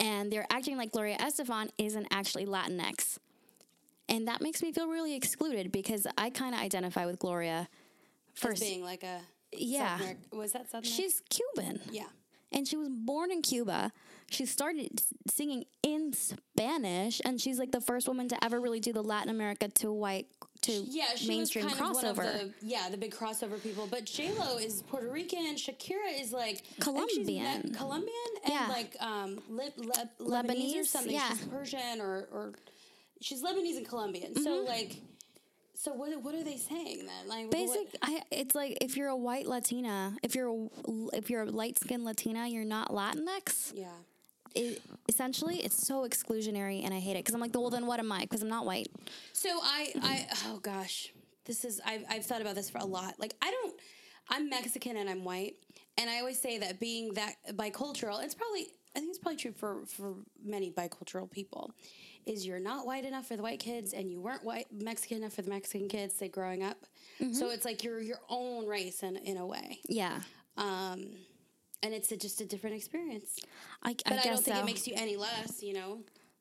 B: And they're acting like Gloria Estefan isn't actually Latinx. And that makes me feel really excluded because I kind of identify with Gloria
A: As
B: first.
A: being like a.
B: Yeah.
A: South Ameri- was that South America?
B: She's Cuban.
A: Yeah.
B: And she was born in Cuba. She started singing in Spanish, and she's like the first woman to ever really do the Latin America to white to
A: Yeah, she
B: mainstream
A: was kind
B: crossover.
A: of one of the yeah the big crossover people. But J Lo is Puerto Rican. Shakira is like I think she's
B: Colombian.
A: Colombian and
B: Yeah.
A: like um Lib- Leb- Lebanese, or something.
B: yeah.
A: She's Persian or or she's Lebanese and Colombian.
B: Mm-hmm.
A: So like, so what what are they saying then? Like
B: Basic, I, it's like if you're a white Latina, if you're a, if you're a light skinned Latina, you're not Latinx.
A: yeah.
B: It, essentially, it's so exclusionary, and I hate it because I'm like, well, then what am I? Because I'm not white.
A: So I, I, oh gosh, this is I've I've thought about this for a lot. Like I don't, I'm Mexican and I'm white, and I always say that being that bicultural, it's probably I think it's probably true for for many bicultural people, is you're not white enough for the white kids and you weren't white Mexican enough for the Mexican kids say growing up. So it's like you're your own race in in a way,
B: Yeah,
A: um, and it's a, just a different experience.
B: I,
A: But I, don't think
B: so.
A: it makes you any less, you know.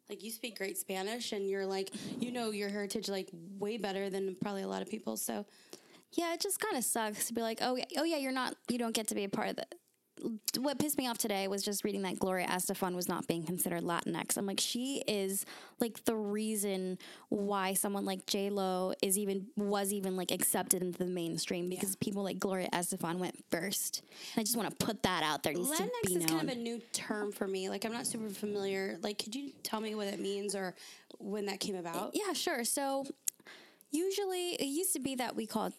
A: Like you speak great Spanish and you're like you know your heritage like way better than probably a lot of people. So
B: Yeah, it just kind of sucks to be like, oh, yeah, oh yeah, you're not, you don't get to be a part of the. What pissed me off today was just reading that Gloria Estefan was not being considered Latinx. I'm like, she is like the reason why someone like J Lo is even was even like accepted into the mainstream because people like Gloria Estefan went first. And I just want to put that out there. It needs to
A: Latinx is kind of a new term for me. Like I'm not super familiar. Like could you tell me what it means or when that came about?
B: Yeah, sure. So usually it used to be that we called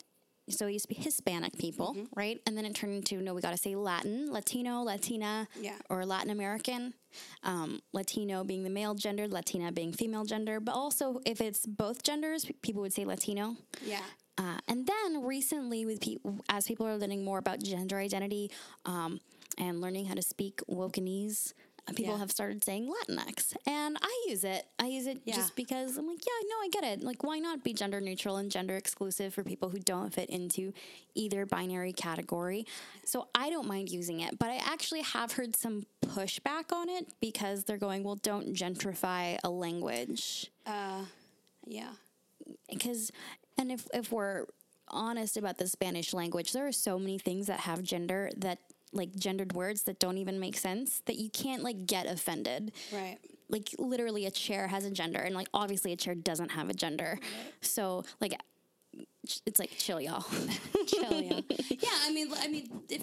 B: so it used to be Hispanic people,
A: Mm-hmm.
B: right? And then it turned into no, we got to say Latin, Latino, Latina,
A: Yeah.
B: or Latin American. Um, Latino being the male gender, Latina being female gender. But also, if it's both genders, people would say Latino.
A: Yeah.
B: Uh, and then recently, with pe- as people are learning more about gender identity um, and learning how to speak Wokenese, people
A: Yeah.
B: have started saying Latinx, and I use it. I use it
A: Yeah.
B: just because I'm like, yeah, no, I get it. Like, why not be gender neutral and gender exclusive for people who don't fit into either binary category? So I don't mind using it, but I actually have heard some pushback on it because they're going, well, don't gentrify a language
A: Uh, yeah.
B: because and if if we're honest about the Spanish language, there are so many things that have gender that like gendered words that don't even make sense that you can't like get offended.
A: Right.
B: Like literally a chair has a gender and like obviously a chair doesn't have a gender. So like it's like chill y'all.
A: Chill, yeah. yeah, I mean, I mean, if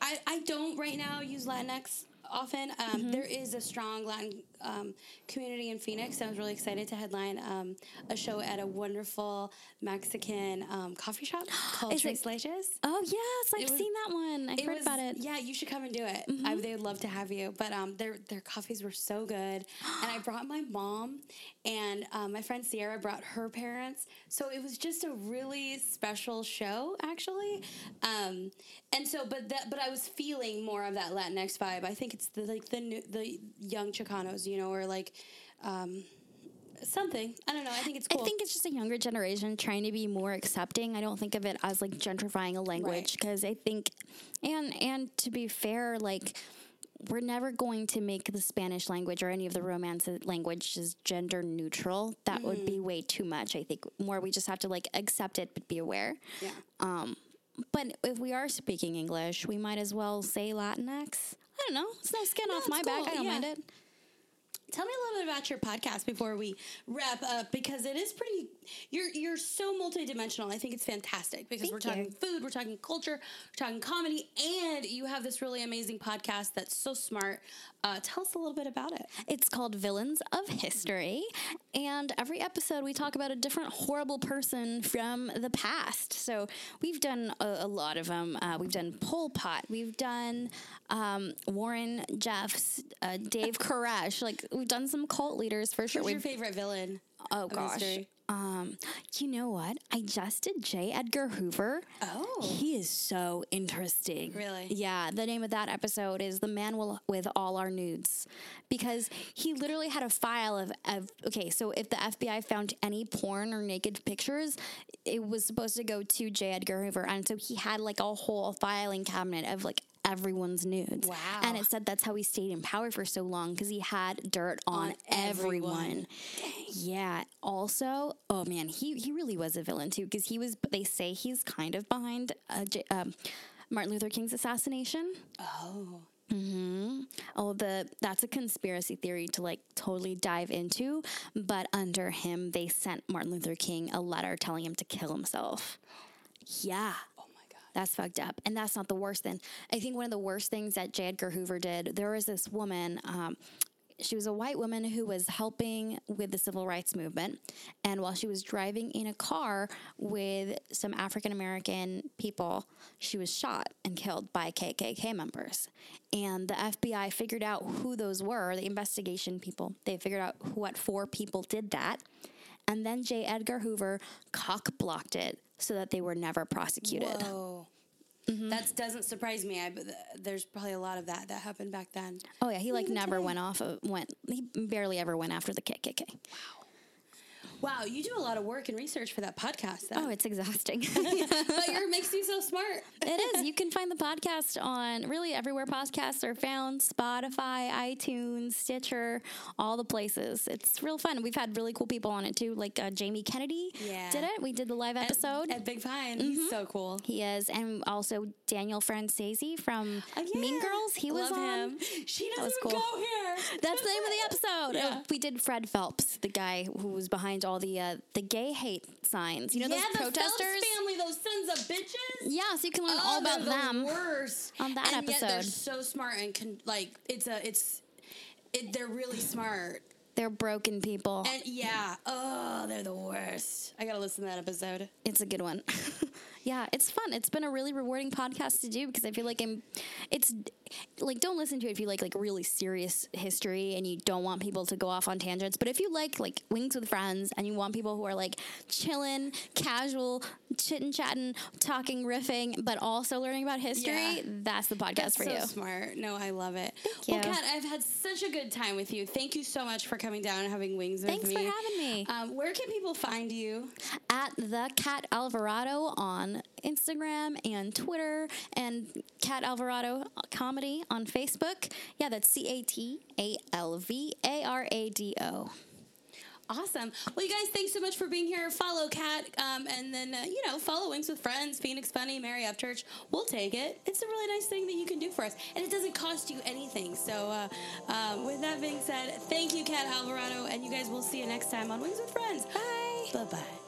A: I, I don't right now use Latinx often. Um,
B: Mm-hmm.
A: there is a strong Latin um, community in Phoenix. I was really excited to headline um, a show at a wonderful Mexican um, coffee shop called
B: Is it-
A: Tres Leches.
B: oh yes, I've
A: was-
B: seen that one. I heard
A: was-
B: about it. Mm-hmm.
A: Yeah, you should come and do it. I, they would love to have you. But um, their their coffees were so good, and I brought my mom, and um, my friend Sierra brought her parents. So it was just a really special show, actually. Um, and so, but that, but I was feeling more of that Latinx vibe. I think it's the like the new, the young Chicanos, you know, or like. Um, Something I don't know. I think it's cool.
B: I think it's just a younger generation trying to be more accepting. I don't think of it as like gentrifying a language
A: Right.
B: because I think, and and to be fair, like we're never going to make the Spanish language or any of the Romance languages gender neutral. That would be way too much. I think more we just have to like accept it but be aware.
A: yeah.
B: Um, but if we are speaking English, we might as well say Latinx. I don't know. It's no skin
A: No,
B: off my back. I don't
A: yeah.
B: mind it.
A: Tell me a little bit about your podcast before we wrap up because it is pretty you're you're so multidimensional. I think it's fantastic because we're
B: Thank you.
A: talking food, we're talking culture, we're talking comedy, and you have this really amazing podcast that's so smart. Uh, tell us a little bit about it.
B: It's called Villains of History. And every episode, we talk about a different horrible person from the past. So we've done a, a lot of them. Uh, we've done Pol Pot. We've done um, Warren Jeffs, uh, Dave Koresh. Like, we've done some cult leaders for sure.
A: Who's your
B: We've-
A: favorite villain?
B: oh, gosh. Um, you know what? I just did J. Edgar Hoover.
A: Oh.
B: He is so interesting.
A: Really?
B: Yeah. The name of that episode is The Man Will, with All Our Nudes. Because he literally had a file of, of, okay, so if the FBI found any porn or naked pictures, it was supposed to go to J. Edgar Hoover. And so he had like a whole filing cabinet of like everyone's nudes.
A: Wow.
B: And it said that's how he stayed in power for so long because he had dirt on,
A: On
B: everyone.
A: everyone.
B: Yeah. Also, oh man, he he really was a villain too because he was. They say he's kind of behind uh, um, Martin Luther King's assassination.
A: Oh. Mm-hmm.
B: Oh, the that's a conspiracy theory to like totally dive into. But under him, they sent Martin Luther King a letter telling him to kill himself. Yeah. That's fucked up. And that's not the worst thing. I think one of the worst things that J. Edgar Hoover did, there was this woman, um, she was a white woman who was helping with the civil rights movement. And while she was driving in a car with some African American people, she was shot and killed by KKK members. And the FBI figured out who those were, the investigation people. They figured out what four people did that. And then J. Edgar Hoover cock blocked it so that they were never prosecuted.
A: Whoa.
B: Mm-hmm.
A: That doesn't surprise me. I, there's probably a lot of that that happened back then.
B: Oh yeah, he like
A: Even
B: never
A: today.
B: went off of went he barely ever went after the KKK.
A: Wow, you do a lot of work and research for that podcast. Then.
B: Oh, it's exhausting.
A: but it makes you so smart.
B: it is. You can find the podcast on really everywhere podcasts are found Spotify, iTunes, Stitcher, all the places. It's real fun. We've had really cool people on it too, like uh, Jamie Kennedy
A: Yeah.
B: did it. We did the live episode.
A: at Big Pine.
B: Mm-hmm.
A: He's so cool.
B: he is. And also Daniel Franzese from
A: Oh,
B: Mean. Girls. He was
A: Love
B: on.
A: him. She doesn't
B: was cool.
A: go here.
B: That's the name of the episode.
A: Yeah.
B: Uh, we did Fred Phelps, the guy who was behind all the uh, the gay hate signs. You know
A: yeah,
B: those
A: the
B: protesters.
A: Phelps family, those sons of bitches.
B: Yeah, so you can learn
A: Oh,
B: all about them.
A: The worst
B: on that
A: and Yet they're
B: episode.
A: so smart and can like it's a it's it, they're really smart.
B: They're broken people.
A: And yeah, oh, they're the worst. I gotta listen to that episode.
B: It's a good one. yeah, it's fun. It's been a really rewarding podcast to do because I feel like I'm. It's like don't listen to it if you like like really serious history and you don't want people to go off on tangents. But if you like like Wings with Friends and you want people who are like chilling, casual, chitting, chatting, talking, riffing, but also learning about history,
A: Yeah.
B: that's the podcast
A: That's
B: for
A: so
B: you.
A: smart. No, I love it.
B: Thank
A: Well,
B: you.
A: Kat, I've had such a good time with you. Thank you so much for coming down and having wings
B: Thanks
A: with me.
B: Thanks for having me.
A: Um, where can people find you?
B: at the Cat Alvarado on Instagram and Twitter, and Cat Alvarado Comedy on Facebook. Yeah, that's C A T A L V A R A D O.
A: Awesome. Well, you guys, thanks so much for being here. Follow Kat, um, and then uh, you know, follow Wings with Friends, Phoenix Funny, Mary Upchurch. We'll take it. It's a really nice thing that you can do for us, and it doesn't cost you anything. So, uh, um, with that being said, thank you, Kat Alvarado, and you guys. we'll see you next time on Wings with Friends.
B: Bye.
A: Bye bye.